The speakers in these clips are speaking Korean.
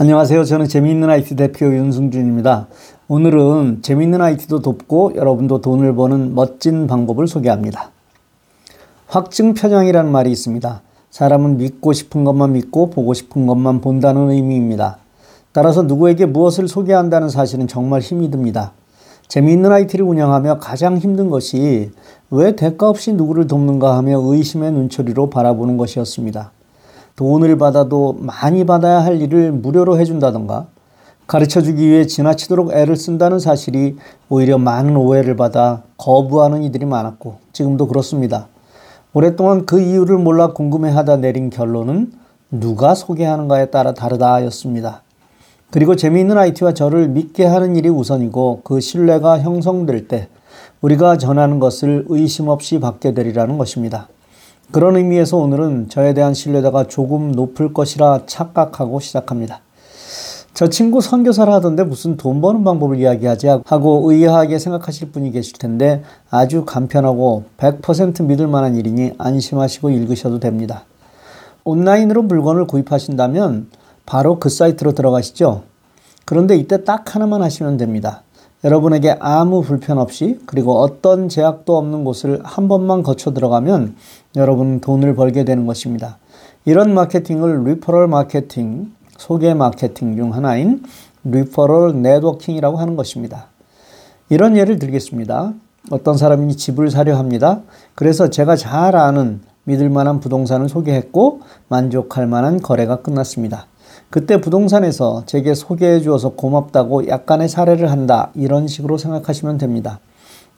안녕하세요. 저는 재미있는 IT 대표 윤승준입니다. 오늘은 재미있는 IT도 돕고 여러분도 돈을 버는 멋진 방법을 소개합니다. 확증 편향이라는 말이 있습니다. 사람은 믿고 싶은 것만 믿고 보고 싶은 것만 본다는 의미입니다. 따라서 누구에게 무엇을 소개한다는 사실은 정말 힘이 듭니다. 재미있는 IT를 운영하며 가장 힘든 것이 왜 대가 없이 누구를 돕는가 하며 의심의 눈초리로 바라보는 것이었습니다. 돈을 받아도 많이 받아야 할 일을 무료로 해준다던가 가르쳐 주기 위해 지나치도록 애를 쓴다는 사실이 오히려 많은 오해를 받아 거부하는 이들이 많았고 지금도 그렇습니다. 오랫동안 그 이유를 몰라 궁금해하다 내린 결론은 누가 소개하는가에 따라 다르다였습니다. 그리고 재미있는 IT와 저를 믿게 하는 일이 우선이고 그 신뢰가 형성될 때 우리가 전하는 것을 의심 없이 받게 되리라는 것입니다. 그런 의미에서 오늘은 저에 대한 신뢰도가 조금 높을 것이라 착각하고 시작합니다. 저 친구 선교사를 하던데 무슨 돈 버는 방법을 이야기하지 하고 의아하게 생각하실 분이 계실 텐데 아주 간편하고 100% 믿을 만한 일이니 안심하시고 읽으셔도 됩니다. 온라인으로 물건을 구입하신다면 바로 그 사이트로 들어가시죠. 그런데 이때 딱 하나만 하시면 됩니다. 여러분에게 아무 불편 없이 그리고 어떤 제약도 없는 곳을 한 번만 거쳐 들어가면 여러분 돈을 벌게 되는 것입니다. 이런 마케팅을 referral 마케팅, 소개 마케팅 중 하나인 referral networking이라고 하는 것입니다. 이런 예를 들겠습니다. 어떤 사람이 집을 사려 합니다. 그래서 제가 잘 아는 믿을 만한 부동산을 소개했고 만족할 만한 거래가 끝났습니다. 그때 부동산에서 제게 소개해 주어서 고맙다고 약간의 사례를 한다. 이런 식으로 생각하시면 됩니다.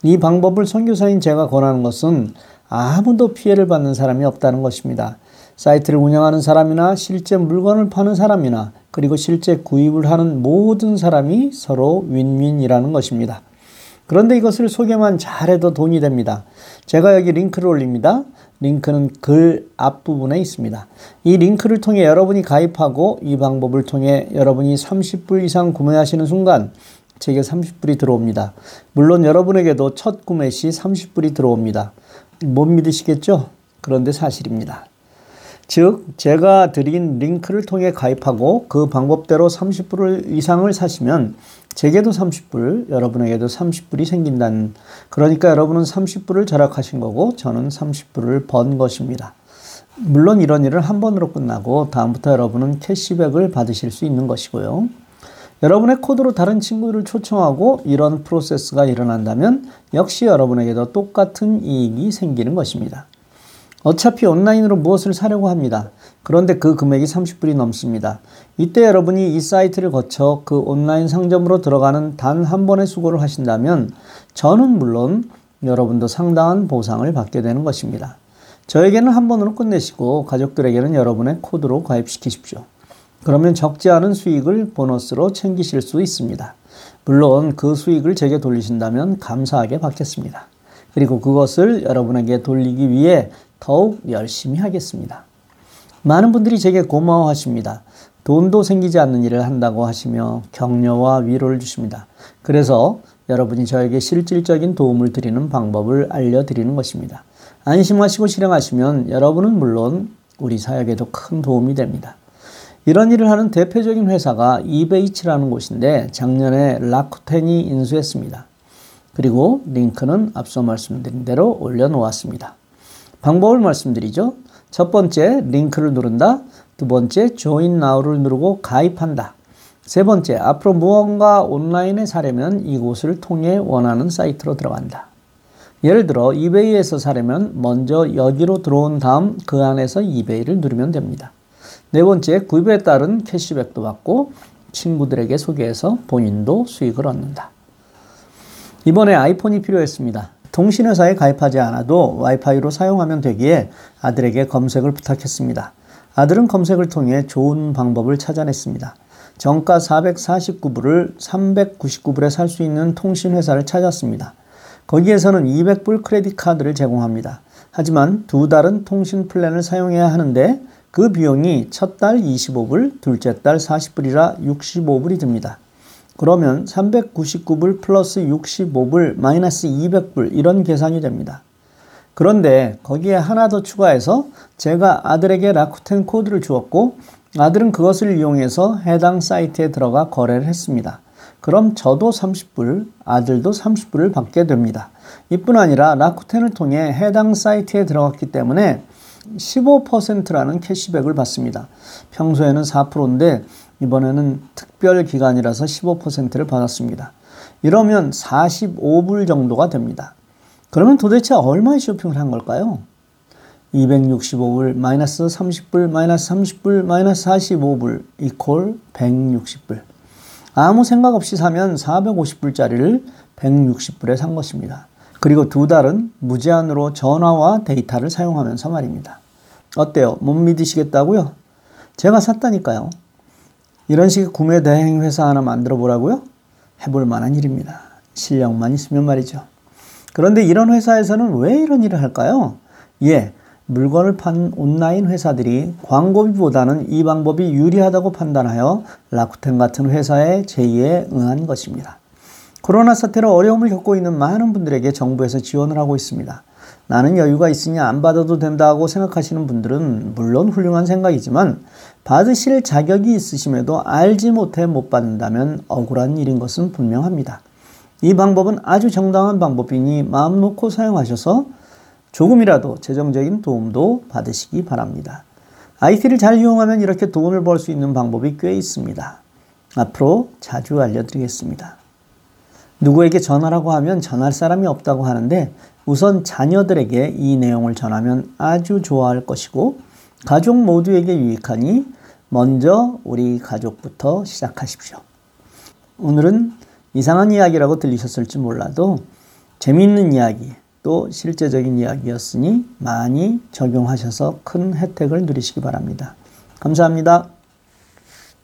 이 방법을 선교사인 제가 권하는 것은 아무도 피해를 받는 사람이 없다는 것입니다. 사이트를 운영하는 사람이나 실제 물건을 파는 사람이나 그리고 실제 구입을 하는 모든 사람이 서로 윈윈이라는 것입니다. 그런데 이것을 소개만 잘해도 돈이 됩니다. 제가 여기 링크를 올립니다. 링크는 글 앞부분에 있습니다. 이 링크를 통해 여러분이 가입하고 이 방법을 통해 여러분이 30불 이상 구매하시는 순간 제게 30불이 들어옵니다. 물론 여러분에게도 첫 구매 시 30불이 들어옵니다. 못 믿으시겠죠? 그런데 사실입니다. 즉, 제가 드린 링크를 통해 가입하고 그 방법대로 30불 이상을 사시면 제게도 30불, 여러분에게도 30불이 생긴다는, 그러니까 여러분은 30불을 절약하신 거고 저는 30불을 번 것입니다. 물론 이런 일은 한 번으로 끝나고 다음부터 여러분은 캐시백을 받으실 수 있는 것이고요. 여러분의 코드로 다른 친구를 초청하고 이런 프로세스가 일어난다면 역시 여러분에게도 똑같은 이익이 생기는 것입니다. 어차피 온라인으로 무엇을 사려고 합니다. 그런데 그 금액이 30불이 넘습니다. 이때 여러분이 이 사이트를 거쳐 그 온라인 상점으로 들어가는 단 한 번의 수고를 하신다면 저는 물론 여러분도 상당한 보상을 받게 되는 것입니다. 저에게는 한 번으로 끝내시고 가족들에게는 여러분의 코드로 가입시키십시오. 그러면 적지 않은 수익을 보너스로 챙기실 수 있습니다. 물론 그 수익을 제게 돌리신다면 감사하게 받겠습니다. 그리고 그것을 여러분에게 돌리기 위해 더욱 열심히 하겠습니다. 많은 분들이 제게 고마워하십니다. 돈도 생기지 않는 일을 한다고 하시며 격려와 위로를 주십니다. 그래서 여러분이 저에게 실질적인 도움을 드리는 방법을 알려드리는 것입니다. 안심하시고 실행하시면 여러분은 물론 우리 사역에도 큰 도움이 됩니다. 이런 일을 하는 대표적인 회사가 이베이츠라는 곳인데 작년에 라쿠텐이 인수했습니다. 그리고 링크는 앞서 말씀드린 대로 올려놓았습니다. 방법을 말씀드리죠. 첫 번째, 링크를 누른다. 두 번째, join now를 누르고 가입한다. 세 번째, 앞으로 무언가 온라인에 사려면 이곳을 통해 원하는 사이트로 들어간다. 예를 들어 이베이에서 사려면 먼저 여기로 들어온 다음 그 안에서 이베이를 누르면 됩니다. 네 번째, 구입에 따른 캐시백도 받고 친구들에게 소개해서 본인도 수익을 얻는다. 이번에 아이폰이 필요했습니다. 통신회사에 가입하지 않아도 와이파이로 사용하면 되기에 아들에게 검색을 부탁했습니다. 아들은 검색을 통해 좋은 방법을 찾아냈습니다. 정가 449불을 399불에 살 수 있는 통신회사를 찾았습니다. 거기에서는 200불 credit card를 제공합니다. 하지만 두 달은 통신 플랜을 사용해야 하는데 그 비용이 첫 달 25불, 둘째 달 40불이라 65불이 듭니다. 그러면 399불 플러스 65불 마이너스 200불 이런 계산이 됩니다. 그런데 거기에 하나 더 추가해서 제가 아들에게 라쿠텐 코드를 주었고 아들은 그것을 이용해서 해당 사이트에 들어가 거래를 했습니다. 그럼 저도 30불, 아들도 30불을 받게 됩니다. 이뿐 아니라 라쿠텐을 통해 해당 사이트에 들어갔기 때문에 15%라는 캐시백을 받습니다. 평소에는 4%인데 이번에는 특별 기간이라서 15%를 받았습니다. 이러면 45불 정도가 됩니다. 그러면 도대체 얼마의 쇼핑을 한 걸까요? 265불 마이너스 30불 마이너스 30불 마이너스 45불 이퀄 160불 아무 생각 없이 사면 450불짜리를 160불에 산 것입니다. 그리고 두 달은 무제한으로 전화와 데이터를 사용하면서 말입니다. 어때요? 못 믿으시겠다고요? 제가 샀다니까요. 이런 식의 구매 대행 회사 하나 만들어 보라고요? 해볼 만한 일입니다. 실력만 있으면 말이죠. 그런데 이런 회사에서는 왜 이런 일을 할까요? 예, 물건을 판 온라인 회사들이 광고비보다는 이 방법이 유리하다고 판단하여 라쿠텐 같은 회사의 제의에 응한 것입니다. 코로나 사태로 어려움을 겪고 있는 많은 분들에게 정부에서 지원을 하고 있습니다. 나는 여유가 있으니 안 받아도 된다고 생각하시는 분들은 물론 훌륭한 생각이지만 받으실 자격이 있으심에도 알지 못해 못 받는다면 억울한 일인 것은 분명합니다. 이 방법은 아주 정당한 방법이니 마음 놓고 사용하셔서 조금이라도 재정적인 도움도 받으시기 바랍니다. IT를 잘 이용하면 이렇게 돈을 벌 수 있는 방법이 꽤 있습니다. 앞으로 자주 알려드리겠습니다. 누구에게 전하라고 하면 전할 사람이 없다고 하는데 우선 자녀들에게 이 내용을 전하면 아주 좋아할 것이고 가족 모두에게 유익하니 먼저 우리 가족부터 시작하십시오. 오늘은 이상한 이야기라고 들리셨을지 몰라도 재미있는 이야기, 또 실제적인 이야기였으니 많이 적용하셔서 큰 혜택을 누리시기 바랍니다. 감사합니다.